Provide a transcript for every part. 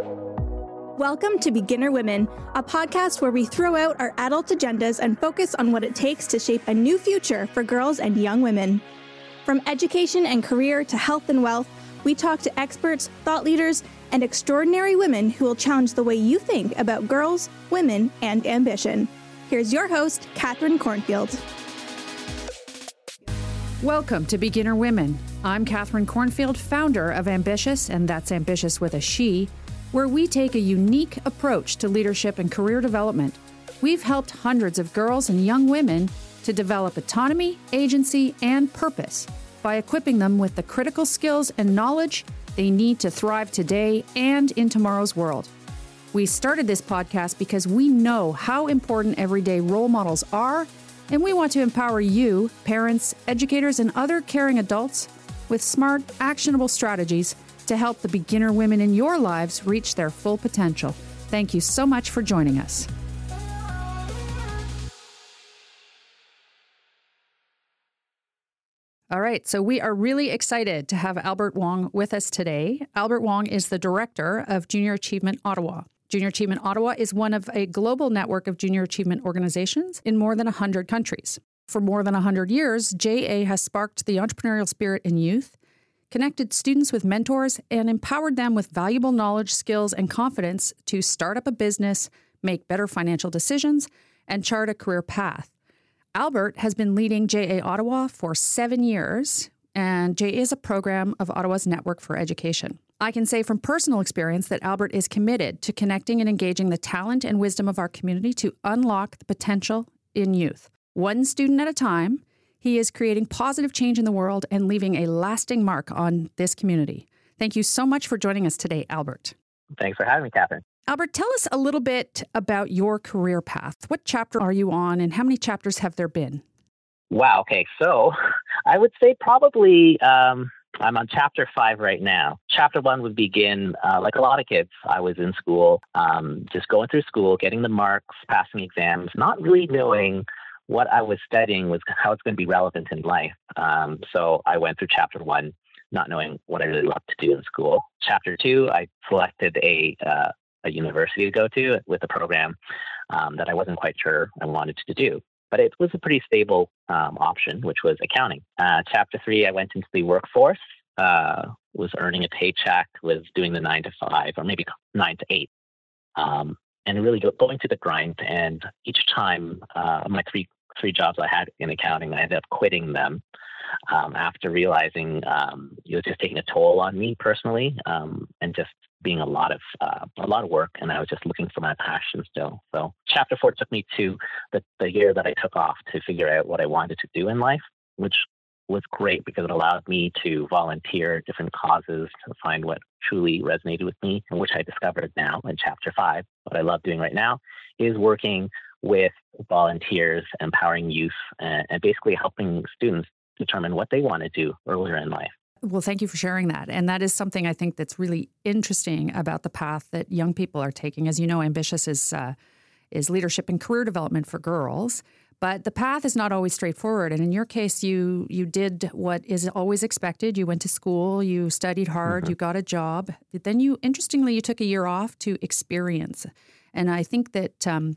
Welcome to Beginner Women, a podcast where we throw out our adult agendas and focus on what it takes to shape a new future for girls and young women. From education and career to health and wealth, we talk to experts, thought leaders, and extraordinary women who will challenge the way you think about girls, women, and ambition. Here's your host, Katharine Cornfield. Welcome to Beginner Women. I'm Katharine Cornfield, founder of ambiSHEous, and that's ambiSHEous with a She where we take a unique approach to leadership and career development. We've helped hundreds of girls and young women to develop autonomy, agency, and purpose by equipping them with the critical skills and knowledge they need to thrive today and in tomorrow's world. We started this podcast because we know how important everyday role models are, and we want to empower you, parents, educators, and other caring adults with smart, actionable strategies to help the beginner women in your lives reach their full potential. Thank you so much for joining us. All right, so we are really excited to have Albert Wong with us today. Albert Wong is the director of Junior Achievement Ottawa. Junior Achievement Ottawa is one of a global network of junior achievement organizations in more than 100 countries. For more than 100 years, JA has sparked the entrepreneurial spirit in youth connected students with mentors, and empowered them with valuable knowledge, skills, and confidence to start up a business, make better financial decisions, and chart a career path. Albert has been leading JA Ottawa for seven years, and JA is a program of Ottawa's Network for Education. I can say from personal experience that Albert is committed to connecting and engaging the talent and wisdom of our community to unlock the potential in youth, one student at a time, he is creating positive change in the world and leaving a lasting mark on this community. Thank you so much for joining us today, Albert. Thanks for having me, Katharine. Albert, tell us a little bit about your career path. What chapter are you on, and how many chapters have there been? Wow. Okay. So I would say probably um, I'm on chapter five right now. Chapter one would begin uh, like a lot of kids. I was in school, um, just going through school, getting the marks, passing exams, not really knowing what I was studying was how it's going to be relevant in life. Um, so I went through chapter one, not knowing what I really loved to do in school. Chapter two, I selected a uh, a university to go to with a program um, that I wasn't quite sure I wanted to do. But it was a pretty stable um, option, which was accounting. Uh, chapter three, I went into the workforce, uh, was earning a paycheck, was doing the nine to five or maybe nine to eight. Um, and really going through the grind. And each time, uh, my three three jobs I had in accounting. I ended up quitting them um, after realizing um, it was just taking a toll on me personally, um, and just being a lot of uh, a lot of work. And I was just looking for my passion still. So chapter four took me to the, the year that I took off to figure out what I wanted to do in life, which was great because it allowed me to volunteer different causes to find what truly resonated with me and which I discovered now in chapter five. What I love doing right now is working with volunteers, empowering youth, and, and basically helping students determine what they want to do earlier in life. Well, thank you for sharing that. And that is something I think that's really interesting about the path that young people are taking. As you know, ambiSHEous is uh, is leadership and career development for girls. But the path is not always straightforward. And in your case, you you did what is always expected. You went to school, you studied hard, mm-hmm. you got a job. Then you, interestingly, you took a year off to experience. And I think that um,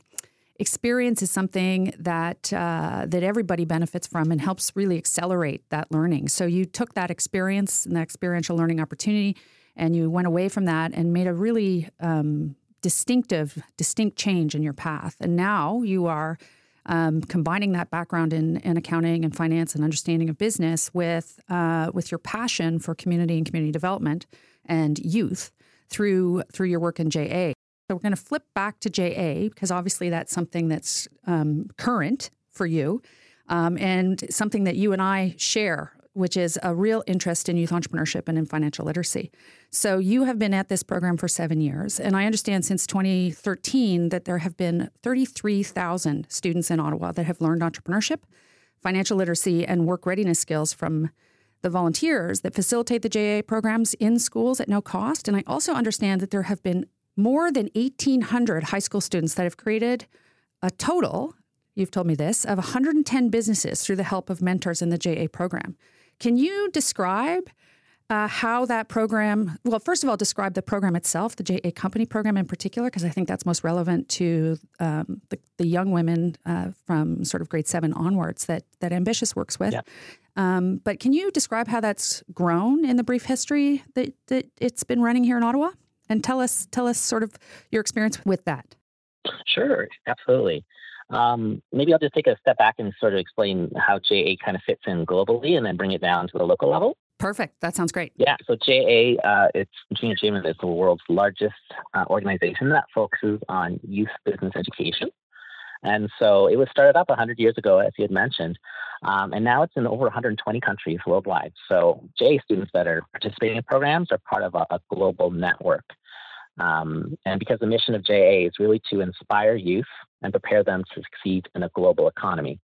experience is something that uh, that everybody benefits from and helps really accelerate that learning. So you took that experience and that experiential learning opportunity, and you went away from that and made a really um, distinctive, distinct change in your path. And now you are um, combining that background in, in, accounting and finance and understanding of business with uh, with your passion for community and community development and youth through through your work in JA. So we're going to flip back to JA because obviously that's something that's um, current for you um, and something that you and I share, which is a real interest in youth entrepreneurship and in financial literacy. So you have been at this program for seven years, and I understand since 2013 that there have been 33,000 students in Ottawa that have learned entrepreneurship, financial literacy, and work readiness skills from the volunteers that facilitate the JA programs in schools at no cost. And I also understand that there have been more than 1,800 high school students that have created a total, you've told me this, of 110 businesses through the help of mentors in the JA program. Can you describe uh, how that program, well, first of all, describe the program itself, the JA Company program in particular, because I think that's most relevant to um, the, the, young women uh, from sort of grade seven onwards that, that ambiSHEous works with. Yeah. Um, but can you describe how that's grown in the brief history that, that it's been running here in Ottawa? And tell us, tell us sort of your experience with that. Sure, absolutely. Um, maybe I'll just take a step back and sort of explain how JA kind of fits in globally and then bring it down to the local level. Perfect. That sounds great. Yeah. So JA, uh, it's Junior Achievement is the world's largest uh, organization that focuses on youth business education. And so it was started up 100 years ago, as you had mentioned, um, and now it's in over 120 countries worldwide. So JA students that are participating in programs are part of a, a global network. Um, and because the mission of JA is really to inspire youth and prepare them to succeed in a global economy.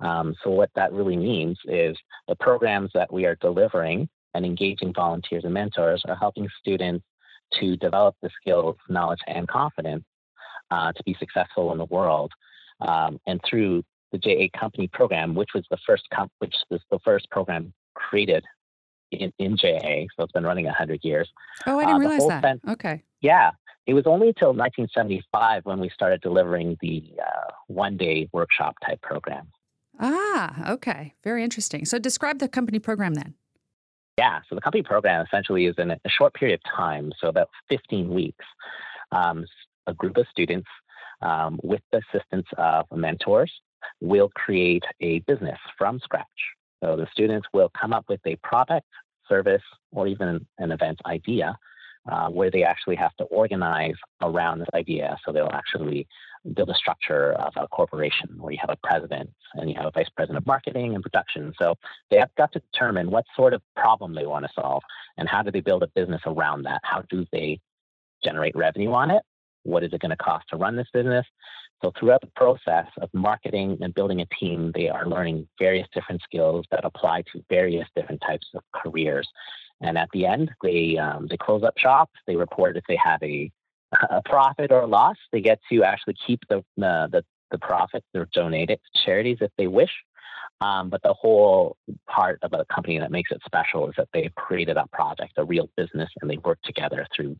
Um, so, what that really means is the programs that we are delivering and engaging volunteers and mentors are helping students to develop the skills, knowledge, and confidence uh, to be successful in the world. Um, and through the JA Company program, which was the first which was the first program created in, in JA, so it's been running 100 years. Oh, I didn't uh, realize that. Sen- okay. Yeah, it was only until 1975 when we started delivering the uh, one day workshop type program. Ah, okay. Very interesting. So describe the company program then. Yeah, so the company program essentially is in a short period of time, so about 15 weeks. Um, a group of students, um, with the assistance of mentors, will create a business from scratch. So the students will come up with a product, service, or even an event idea uh, where they actually have to organize around this idea. So they'll actually build a structure of a corporation where you have a president and you have a vice president of marketing and production. So they have got to determine what sort of problem they want to solve and how do they build a business around that? How do they generate revenue on it? What is it going to cost to run this business? So throughout the process of marketing and building a team, they are learning various different skills that apply to various different types of careers. And at the end, they um, they close up shop. They report if they have a a profit or a loss. They get to actually keep the uh, the the profit or donate it to charities if they wish. Um, but the whole part of a company that makes it special is that they've created a project, a real business, and they work together through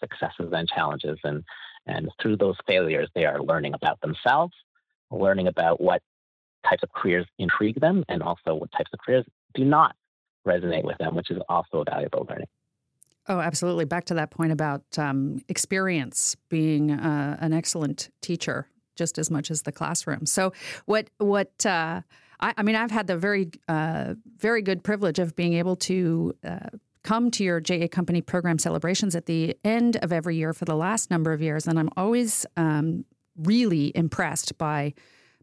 successes and challenges. And and through those failures, they are learning about themselves, learning about what types of careers intrigue them, and also what types of careers do not resonate with them, which is also a valuable learning. Oh, absolutely. Back to that point about um, experience being uh, an excellent teacher just as much as the classroom. So, what what uh, I, I, mean, I've had the very uh, very good privilege of being able to. Come to your JA Company program celebrations at the end of every year for the last number of years, and I'm always um, really impressed by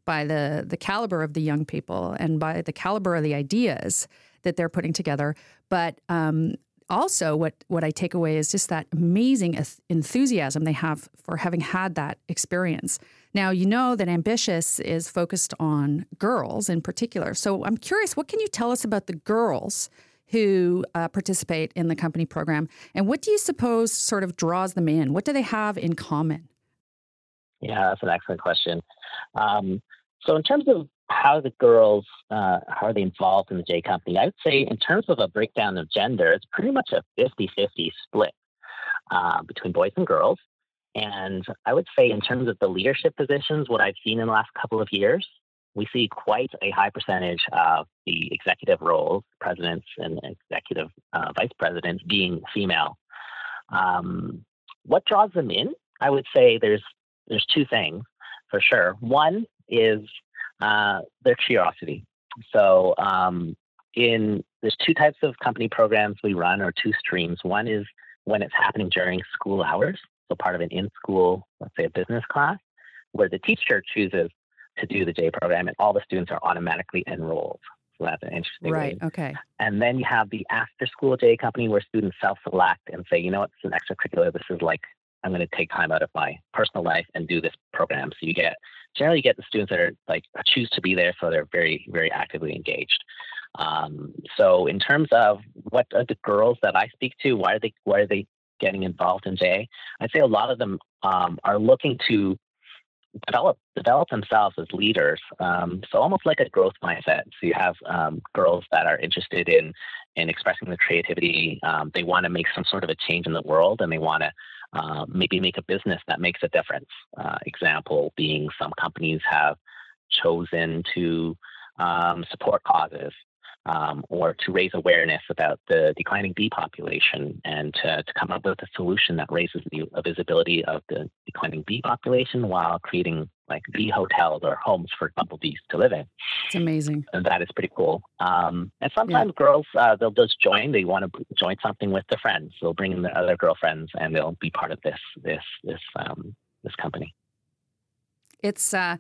by the the caliber of the young people and by the caliber of the ideas that they're putting together. But um, also, what what I take away is just that amazing enthusiasm they have for having had that experience. Now, you know that ambiSHEous is focused on girls in particular. So I'm curious, what can you tell us about the girls who uh, participate in the company program, and what do you suppose sort of draws them in? What do they have in common? Yeah, that's an excellent question. Um, so, in terms of how the girls uh, how are they involved in the J company? I would say in terms of a breakdown of gender, it's pretty much a 50-50 split uh, between boys and girls. And I would say in terms of the leadership positions, what I've seen in the last couple of years, we see quite a high percentage of the executive roles, presidents and executive uh, vice presidents being female. Um, what draws them in? I would say there's there's two things for sure. One is uh, their curiosity. So, um, in there's two types of company programs we run, or two streams. One is when it's happening during school hours, so part of an in-school, let's say a business class, where the teacher chooses to do the J program, and all the students are automatically enrolled. So that's an interesting right. Way. Okay. And then you have the after-school J company where students self-select and say, you know what, it's an extracurricular. This is like I'm going to take time out of my personal life and do this program. So you get generally you get the students that are like choose to be there, so they're very very actively engaged. Um, so in terms of what are the girls that I speak to, why are they why are they getting involved in JA? I'd say a lot of them um, are looking to develop develop themselves as leaders. Um, so almost like a growth mindset. So you have um, girls that are interested in in expressing their creativity. Um, they want to make some sort of a change in the world, and they want to uh, maybe make a business that makes a difference. Uh, example being some companies have chosen to um, support causes um, or to raise awareness about the declining bee population and to, to come up with a solution that raises the visibility of the declining bee population while creating like bee hotels or homes for bumblebees to live in. It's amazing. And that is pretty cool. Um, and sometimes yeah. girls, uh, they'll just join. They want to join something with their friends. They'll bring in their other girlfriends and they'll be part of this this this um, this company. It's uh,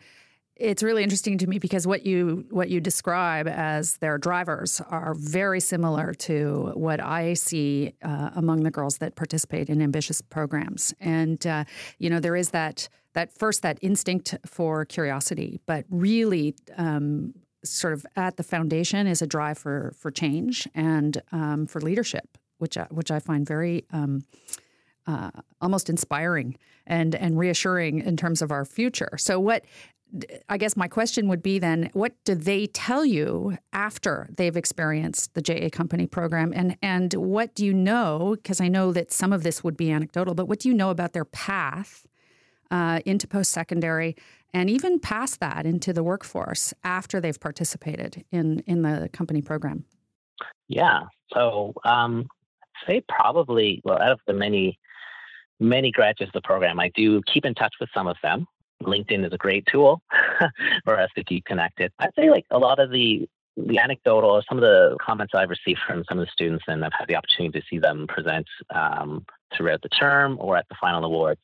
it's really interesting to me because what you what you describe as their drivers are very similar to what I see uh, among the girls that participate in ambiSHEous programs. And uh, you know, there is that that first that instinct for curiosity, but really. Um, sort of at the foundation is a drive for for change and um, for leadership, which I, which I find very um, uh, almost inspiring and and reassuring in terms of our future. So, what I guess my question would be then, what do they tell you after they've experienced the JA Company program, and and what do you know? Because I know that some of this would be anecdotal, but what do you know about their path uh, into post secondary, and even past that into the workforce after they've participated in in the company program? Yeah, so um, say probably well out of the many many graduates of the program, I do keep in touch with some of them. LinkedIn is a great tool for us to keep connected. I'd say like a lot of the the anecdotal, some of the comments I've received from some of the students, and I've had the opportunity to see them present um, throughout the term or at the final awards,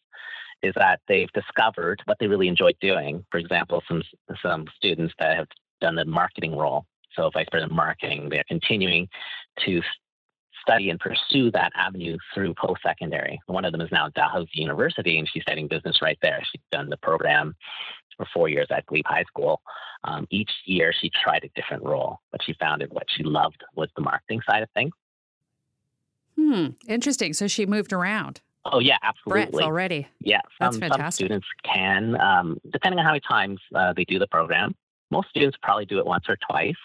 is that they've discovered what they really enjoyed doing. For example, some some students that have done the marketing role, so vice president marketing, they're continuing to study and pursue that avenue through post secondary. One of them is now at Dalhousie University, and she's studying business right there. She's done the program for four years at Glebe High School. Um, each year, she tried a different role, but she found that what she loved was the marketing side of things. Hmm, interesting. So she moved around. Oh yeah, absolutely. Breadth already. Yeah, some, some students can, um, depending on how many times uh, they do the program. Most students probably do it once or twice.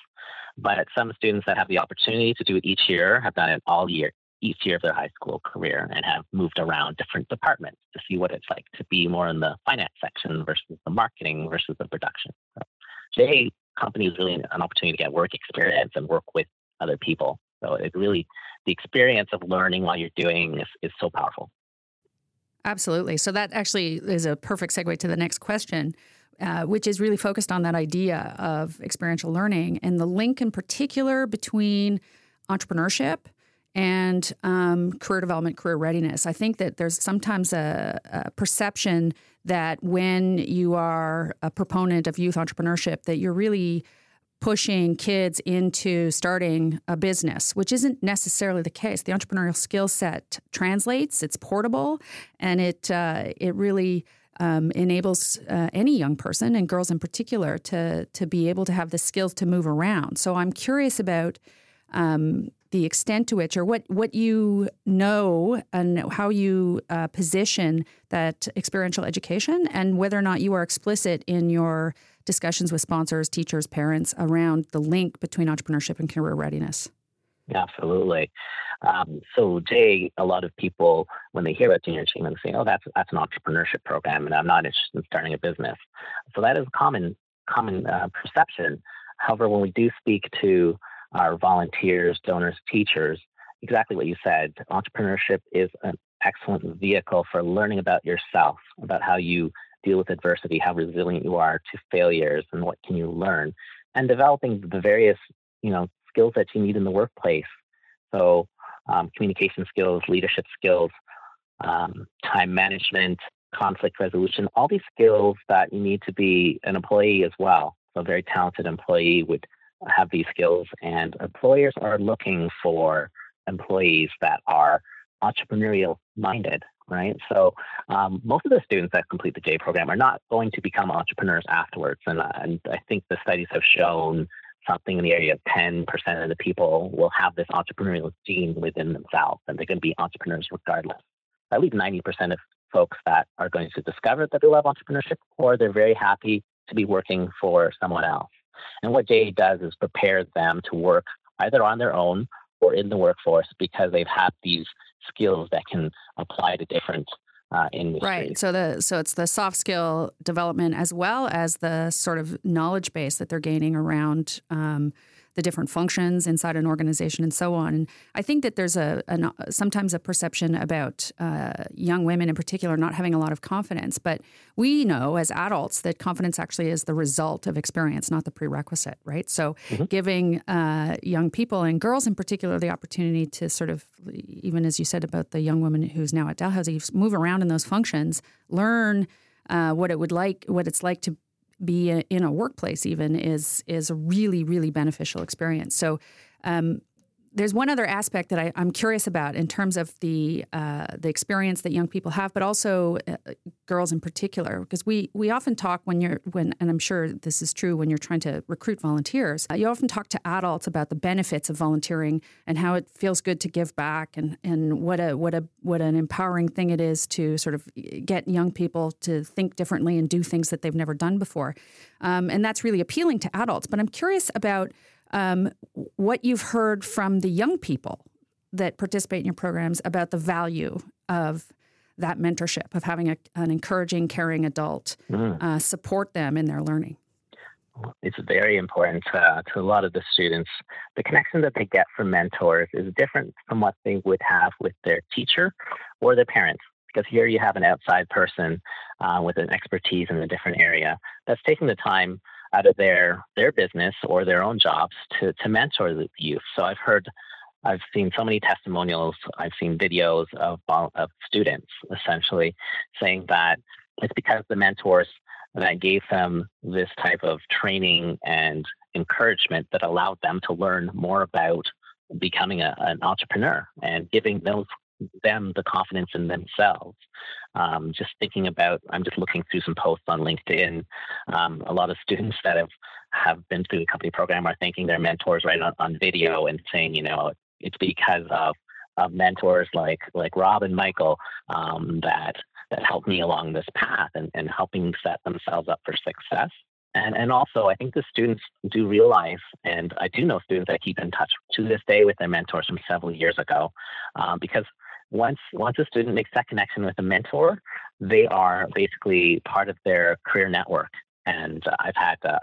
But some students that have the opportunity to do it each year have done it all year, each year of their high school career, and have moved around different departments to see what it's like to be more in the finance section versus the marketing versus the production. So JA company is really an opportunity to get work experience and work with other people. So it really, the experience of learning while you're doing is, is so powerful. Absolutely. So that actually is a perfect segue to the next question. Uh, which is really focused on that idea of experiential learning and the link in particular between entrepreneurship and um, career development, career readiness. I think that there's sometimes a, a, perception that when you are a proponent of youth entrepreneurship, that you're really pushing kids into starting a business, which isn't necessarily the case. The entrepreneurial skill set translates; it's portable, and it uh, it really um, enables uh, any young person and girls in particular to to be able to have the skills to move around. So I'm curious about um, the extent to which, or what what you know, and how you uh, position that experiential education, and whether or not you are explicit in your discussions with sponsors, teachers, parents around the link between entrepreneurship and career readiness. Absolutely. Um, so, Jay, a lot of people, when they hear about junior achievement, say, "Oh, that's that's an entrepreneurship program," and I'm not interested in starting a business. So that is a common common uh, perception. However, when we do speak to our volunteers, donors, teachers, exactly what you said, entrepreneurship is an excellent vehicle for learning about yourself, about how you deal with adversity, how resilient you are to failures, and what can you learn, and developing the various you know skills that you need in the workplace. So um, communication skills, leadership skills, um, time management, conflict resolution, all these skills that you need to be an employee as well. So a very talented employee would have these skills, and employers are looking for employees that are entrepreneurial minded, right? So um, most of the students that complete the J program are not going to become entrepreneurs afterwards, and, and I think the studies have shown something in the area of 10% of the people will have this entrepreneurial gene within themselves and they're going to be entrepreneurs regardless. At least 90% of folks that are going to discover that they love entrepreneurship or they're very happy to be working for someone else. And what JA does is prepare them to work either on their own or in the workforce because they've had these skills that can apply to different uh, industries. Right. So the so it's the soft skill development as well as the sort of knowledge base that they're gaining around um, the different functions inside an organization and so on. And I think that there's a an, sometimes a perception about uh, young women in particular not having a lot of confidence, but we know as adults that confidence actually is the result of experience, not the prerequisite, right? So mm-hmm. giving uh, young people and girls in particular the opportunity to sort of, even as you said about the young woman who's now at Dalhousie, move around in those functions, learn. Uh, what it would like, what it's like to be in a workplace even is is a really really beneficial experience. So um, there's one other aspect that I, am curious about in terms of the uh, the experience that young people have, but also uh, girls in particular, because we we often talk when you're when, and I'm sure this is true when you're trying to recruit volunteers. Uh, you often talk to adults about the benefits of volunteering and how it feels good to give back, and and what a what a what an empowering thing it is to sort of get young people to think differently and do things that they've never done before, um, and that's really appealing to adults. But I'm curious about um, what you've heard from the young people that participate in your programs about the value of that mentorship, of having a, an encouraging, caring adult mm. uh, support them in their learning. It's very important uh, to a lot of the students. The connection that they get from mentors is different from what they would have with their teacher or their parents because here you have an outside person uh, with an expertise in a different area that's taking the time out of their their business or their own jobs to to mentor the youth. So I've heard, I've seen so many testimonials. I've seen videos of of students essentially saying that it's because the mentors that gave them this type of training and encouragement that allowed them to learn more about becoming a, an entrepreneur and giving those them the confidence in themselves. Um, just thinking about, I'm just looking through some posts on LinkedIn. Um, a lot of students that have have been through the company program are thanking their mentors right on, on video and saying, you know, it's because of, of mentors like like Rob and Michael um, that that helped me along this path and, and helping set themselves up for success. And, and also, I think the students do realize, and I do know students that keep in touch to this day with their mentors from several years ago, um, because once once a student makes that connection with a mentor, they are basically part of their career network. And uh, I've had uh,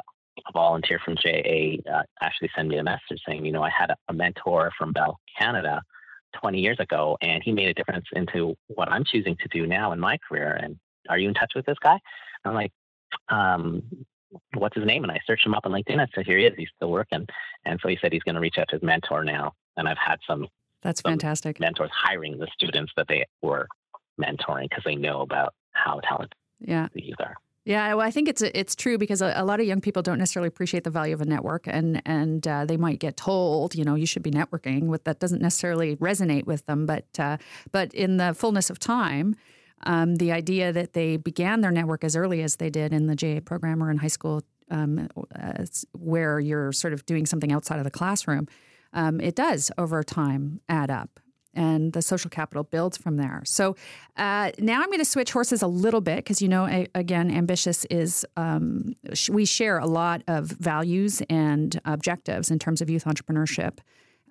a volunteer from JA uh, actually send me a message saying, you know, I had a, a mentor from Bell Canada 20 years ago, and he made a difference into what I'm choosing to do now in my career. And are you in touch with this guy? I'm like, um, what's his name? And I searched him up on LinkedIn. I said, here he is. He's still working. And so he said he's going to reach out to his mentor now. And I've had some that's fantastic. Mentors hiring the students that they were mentoring because they know about how talented yeah. the youth are. Yeah, well, I think it's it's true because a, a, lot of young people don't necessarily appreciate the value of a network, and and uh, they might get told, you know, you should be networking. With that doesn't necessarily resonate with them, but uh, but in the fullness of time, um, the idea that they began their network as early as they did in the JA program or in high school, um, uh, where you're sort of doing something outside of the classroom, um, it does over time add up. And the social capital builds from there. So uh, now I'm going to switch horses a little bit because, you know, again, ambiSHEous is, um, we share a lot of values and objectives in terms of youth entrepreneurship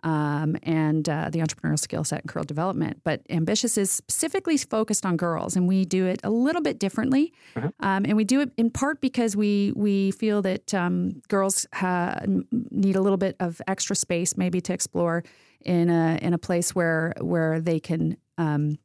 um, and uh, the entrepreneurial skill set and career development. But ambiSHEous is specifically focused on girls, and we do it a little bit differently. Mm-hmm. Um, and we do it in part because we we feel that um, girls ha- need a little bit of extra space, maybe to explore in a in a place where where they can. Um,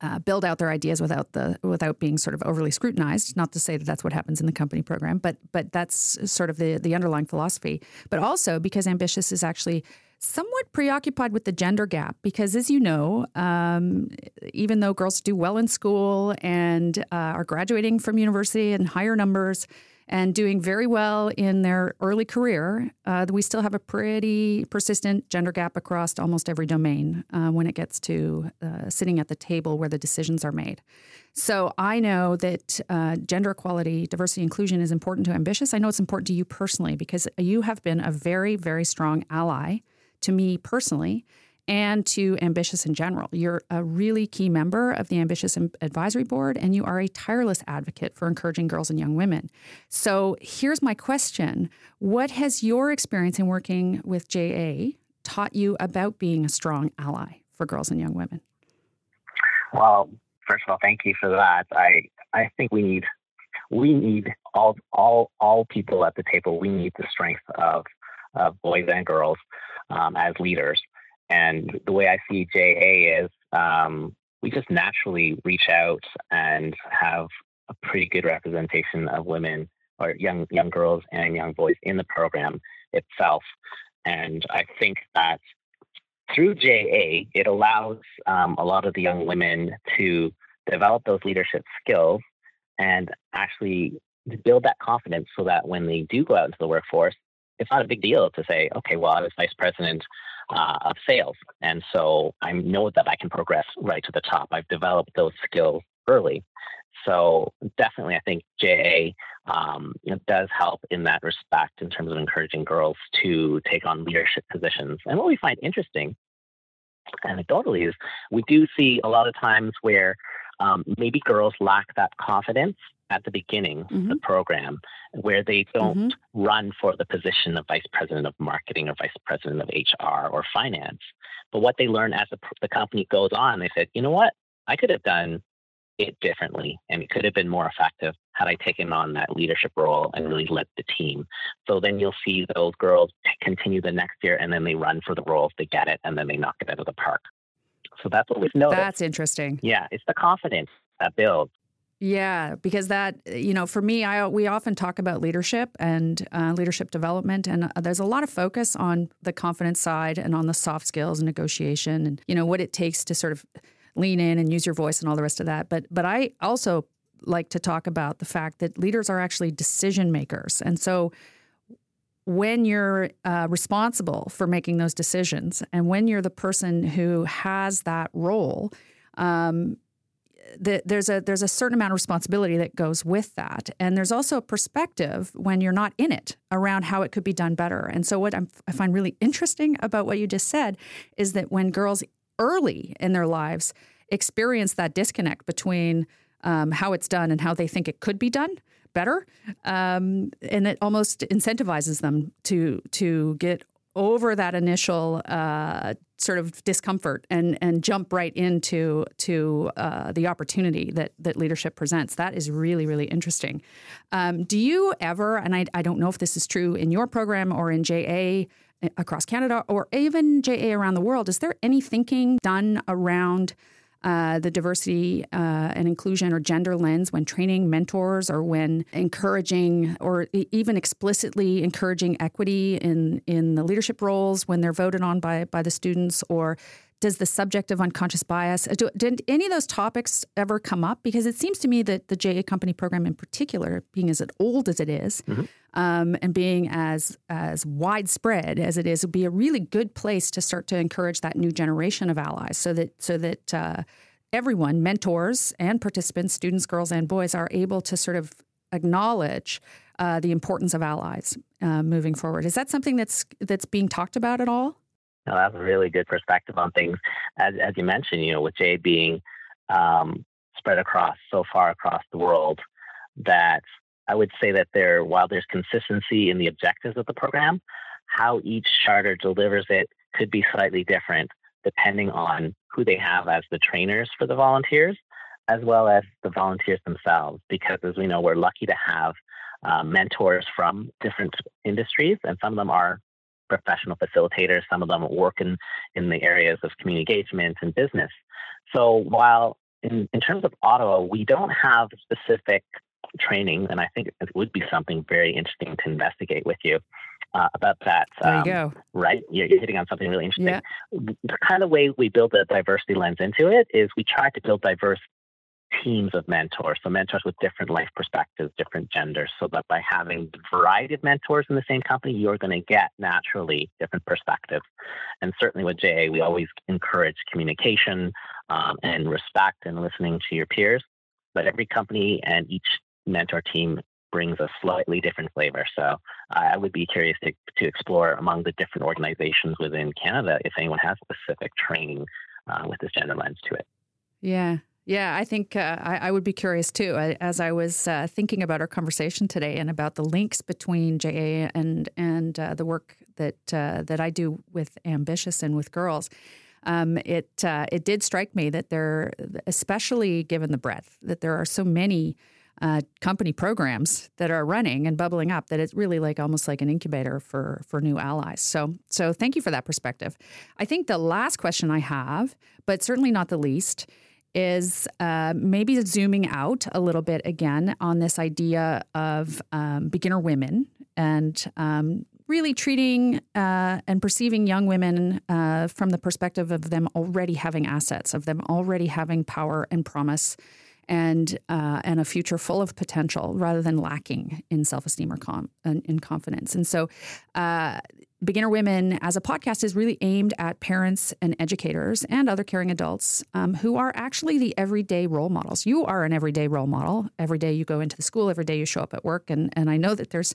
uh, build out their ideas without the without being sort of overly scrutinized. Not to say that that's what happens in the company program, but but that's sort of the the underlying philosophy. But also because ambiSHEous is actually somewhat preoccupied with the gender gap because, as you know, um, even though girls do well in school and uh, are graduating from university in higher numbers and doing very well in their early career, uh, we still have a pretty persistent gender gap across almost every domain uh, when it gets to uh, sitting at the table where the decisions are made. So I know that uh, gender equality, diversity, inclusion is important to ambiSHEous. I know it's important to you personally because you have been a very, very strong ally to me personally and to ambiSHEous in general. You're a really key member of the ambiSHEous Advisory Board, and you are a tireless advocate for encouraging girls and young women. So here's my question What has your experience in working with JA taught you about being a strong ally for girls and young women? Well, first of all, thank you for that. I I think we need we need all all all people at the table. We need the strength of, of boys and girls um, as leaders. And the way I see JA is um, we just naturally reach out and have a pretty good representation of women or young young girls and young boys in the program itself. And I think that through JA, it allows um, a lot of the young women to develop those leadership skills and actually build that confidence so that when they do go out into the workforce, it's not a big deal to say, okay, well, I was vice president uh, of sales. And so I know that I can progress right to the top. I've developed those skills early. So definitely, I think JA um, does help in that respect in terms of encouraging girls to take on leadership positions. And what we find interesting, anecdotally, is we do see a lot of times where um, maybe girls lack that confidence at the beginning mm-hmm. of the program where they don't mm-hmm. run for the position of vice president of marketing or vice president of HR or finance. But what they learn as the, the company goes on, they said, you know what? I could have done it differently and it could have been more effective had I taken on that leadership role and really led the team. So then you'll see those girls continue the next year and then they run for the roles, they get it, and then they knock it out of the park. So that's what we've noticed. That's interesting. Yeah, it's the confidence that builds. Yeah, because that you know, for me, I we often talk about leadership and uh, leadership development, and uh, there's a lot of focus on the confidence side and on the soft skills and negotiation, and you know what it takes to sort of lean in and use your voice and all the rest of that. But but I also like to talk about the fact that leaders are actually decision makers, and so when you're uh, responsible for making those decisions, and when you're the person who has that role. Um, the, there's a there's a certain amount of responsibility that goes with that, and there's also a perspective when you're not in it around how it could be done better. And so, what I'm, I find really interesting about what you just said is that when girls early in their lives experience that disconnect between um, how it's done and how they think it could be done better, um, and it almost incentivizes them to to get over that initial uh, sort of discomfort and and jump right into to uh, the opportunity that that leadership presents. That is really really interesting. Um, do you ever? And I, I don't know if this is true in your program or in JA across Canada or even JA around the world. Is there any thinking done around? Uh, the diversity uh, and inclusion or gender lens when training mentors or when encouraging or even explicitly encouraging equity in in the leadership roles when they're voted on by by the students or does the subject of unconscious bias do, did any of those topics ever come up because it seems to me that the JA company program in particular being as old as it is, mm-hmm um, and being as as widespread as it is would be a really good place to start to encourage that new generation of allies, so that so that uh, everyone, mentors and participants, students, girls and boys, are able to sort of acknowledge uh, the importance of allies uh, moving forward. Is that something that's that's being talked about at all? No, that's a really good perspective on things. As as you mentioned, you know, with Jay being um, spread across so far across the world, that I would say that there, while there's consistency in the objectives of the program, how each charter delivers it could be slightly different depending on who they have as the trainers for the volunteers, as well as the volunteers themselves. Because as we know, we're lucky to have uh, mentors from different industries, and some of them are professional facilitators, some of them work in, in the areas of community engagement and business. So while in, in terms of Ottawa, we don't have specific training, and I think it would be something very interesting to investigate with you uh, about that. There you um, go. Right, you're, you're, hitting on something really interesting. Yeah. The kind of way we build a diversity lens into it is we try to build diverse teams of mentors, so mentors with different life perspectives, different genders, so that by having a variety of mentors in the same company, you're going to get naturally different perspectives. And certainly with JA, we always encourage communication um, and respect and listening to your peers. But every company and each mentor team brings a slightly different flavor. So I would be curious to, to explore among the different organizations within Canada if anyone has specific training uh, with this gender lens to it. Yeah. Yeah, I think uh, I, I, would be curious too. I, as I was uh, thinking about our conversation today and about the links between JA and and uh, the work that uh, that I do with ambiSHEous and with girls, um, it uh, it did strike me that there, especially given the breadth, that there are so many uh, company programs that are running and bubbling up that it's really like almost like an incubator for for new allies. So so thank you for that perspective. I think the last question I have, but certainly not the least, is uh, maybe zooming out a little bit again on this idea of um, beginner women and um, really treating uh, and perceiving young women uh, from the perspective of them already having assets, of them already having power and promise and uh, and a future full of potential rather than lacking in self esteem or com- in confidence. And so, uh, Beginner Women as a podcast is really aimed at parents and educators and other caring adults um, who are actually the everyday role models. You are an everyday role model. Every day you go into the school, every day you show up at work, and and I know that there's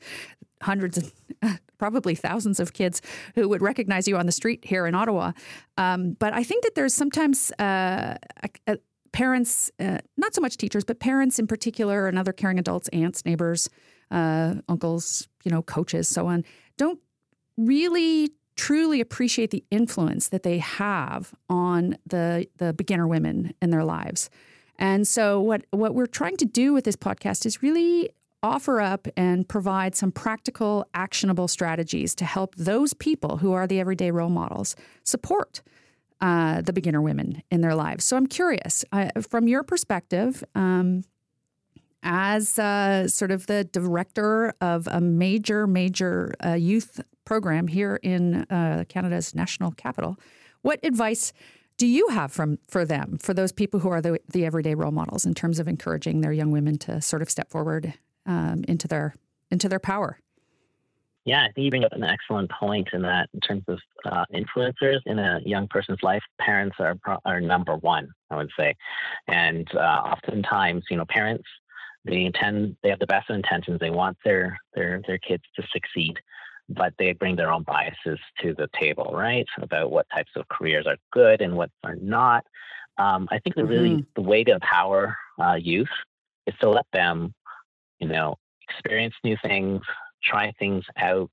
hundreds of probably thousands of kids who would recognize you on the street here in Ottawa. Um, but I think that there's sometimes uh, a, a, parents, uh, not so much teachers, but parents in particular, and other caring adults, aunts, neighbors, uh, uncles, you know, coaches, so on, don't really truly appreciate the influence that they have on the the beginner women in their lives. And so what what we're trying to do with this podcast is really offer up and provide some practical actionable strategies to help those people who are the everyday role models support uh, the beginner women in their lives. So I'm curious, uh, from your perspective, um, as uh, sort of the director of a major, major uh, youth program here in uh, Canada's national capital, what advice do you have from for them, for those people who are the, the everyday role models, in terms of encouraging their young women to sort of step forward um, into their into their power? Yeah, I think you bring up an excellent point in that, in terms of uh, influencers in a young person's life, parents are are number one, I would say, and uh, oftentimes, you know, parents they intend they have the best of intentions, they want their their their kids to succeed, but they bring their own biases to the table, right? About what types of careers are good and what are not. Um, I think the mm-hmm. really the way to empower uh, youth is to let them, you know, experience new things, try things out,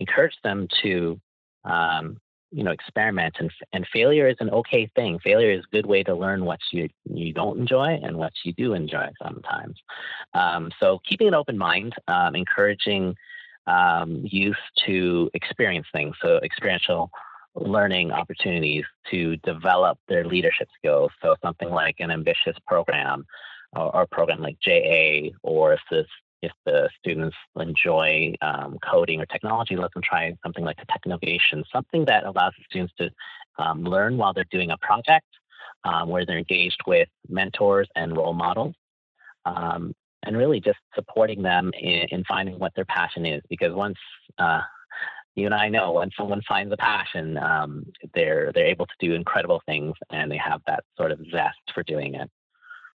encourage them to, um, you know, experiment. And, and failure is an okay thing. Failure is a good way to learn what you, you don't enjoy and what you do enjoy sometimes. Um, so keeping an open mind, um, encouraging um, youth to experience things. So experiential learning opportunities to develop their leadership skills. So something like an ambiSHEous program or, or program like JA, or if this if the students enjoy um, coding or technology, let them try something like a Technovation, something that allows the students to um, learn while they're doing a project, um, where they're engaged with mentors and role models, um, and really just supporting them in, in, finding what their passion is. Because once uh, you and I know when someone finds a passion, um, they're they're able to do incredible things, and they have that sort of zest for doing it.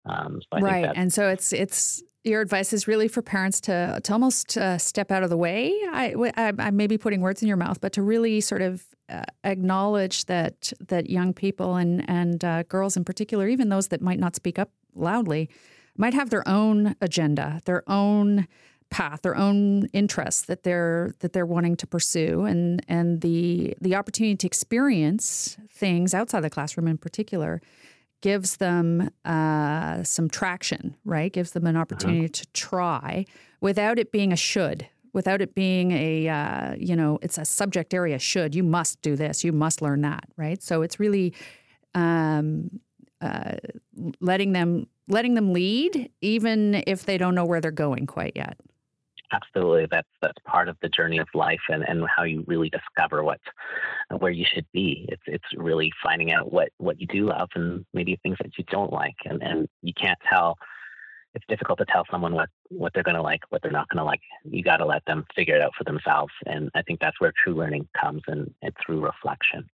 Um, so right, and so it's it's your advice is really for parents to to almost uh, step out of the way. I, I, I may be putting words in your mouth, but to really sort of uh, acknowledge that that young people and and uh, girls in particular, even those that might not speak up loudly, might have their own agenda, their own path, their own interests that they're that they're wanting to pursue, and and the the opportunity to experience things outside the classroom in particular gives them uh, some traction, right? Gives them an opportunity uh-huh. to try without it being a should, without it being a, uh, you know, it's a subject area should. You must do this, you must learn that, right? So it's really um, uh, letting them letting them lead, even if they don't know where they're going quite yet absolutely that's that's part of the journey of life and, and how you really discover what where you should be. It's it's really finding out what what you do love and maybe things that you don't like. And and you can't tell it's difficult to tell someone what what they're going to like what they're not going to like. You got to let them figure it out for themselves. And i think that's where true learning comes and, and through reflection.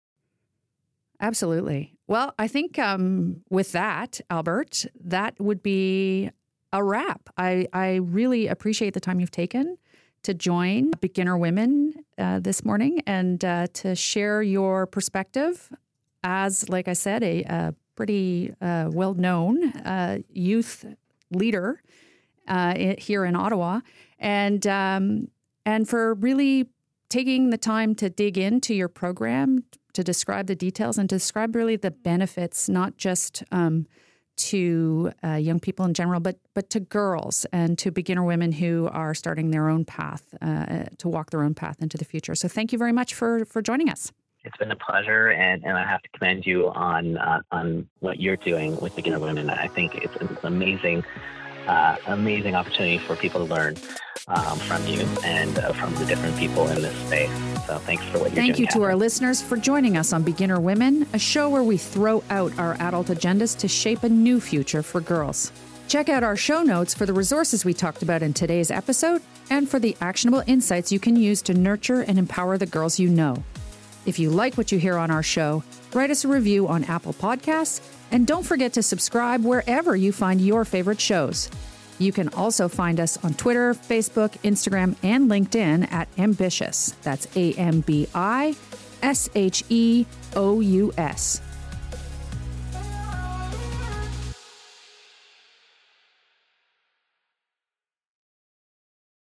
Absolutely. Well i think um, with that albert that would be a wrap. I, I really appreciate the time you've taken to join Beginner Women uh, this morning and uh, to share your perspective as, like I said, a, a pretty uh, well known uh, youth leader uh, here in Ottawa. And, um, and for really taking the time to dig into your program, to describe the details and to describe really the benefits, not just um, to uh, young people in general, but but to girls and to beginner women who are starting their own path uh, to walk their own path into the future. So thank you very much for for joining us. It's been a pleasure, and, and I have to commend you on uh, on what you're doing with beginner women. I think it's an amazing, uh, amazing opportunity for people to learn um, from you and uh, from the different people in this space. So thanks for what you're Thank doing. you to our listeners for joining us on Beginner Women, a show where we throw out our adult agendas to shape a new future for girls. Check out our show notes for the resources we talked about in today's episode and for the actionable insights you can use to nurture and empower the girls you know. If you like what you hear on our show, write us a review on Apple Podcasts and don't forget to subscribe wherever you find your favorite shows. You can also find us on Twitter, Facebook, Instagram, and LinkedIn at ambiSHEous. That's A M B I S H E O U S.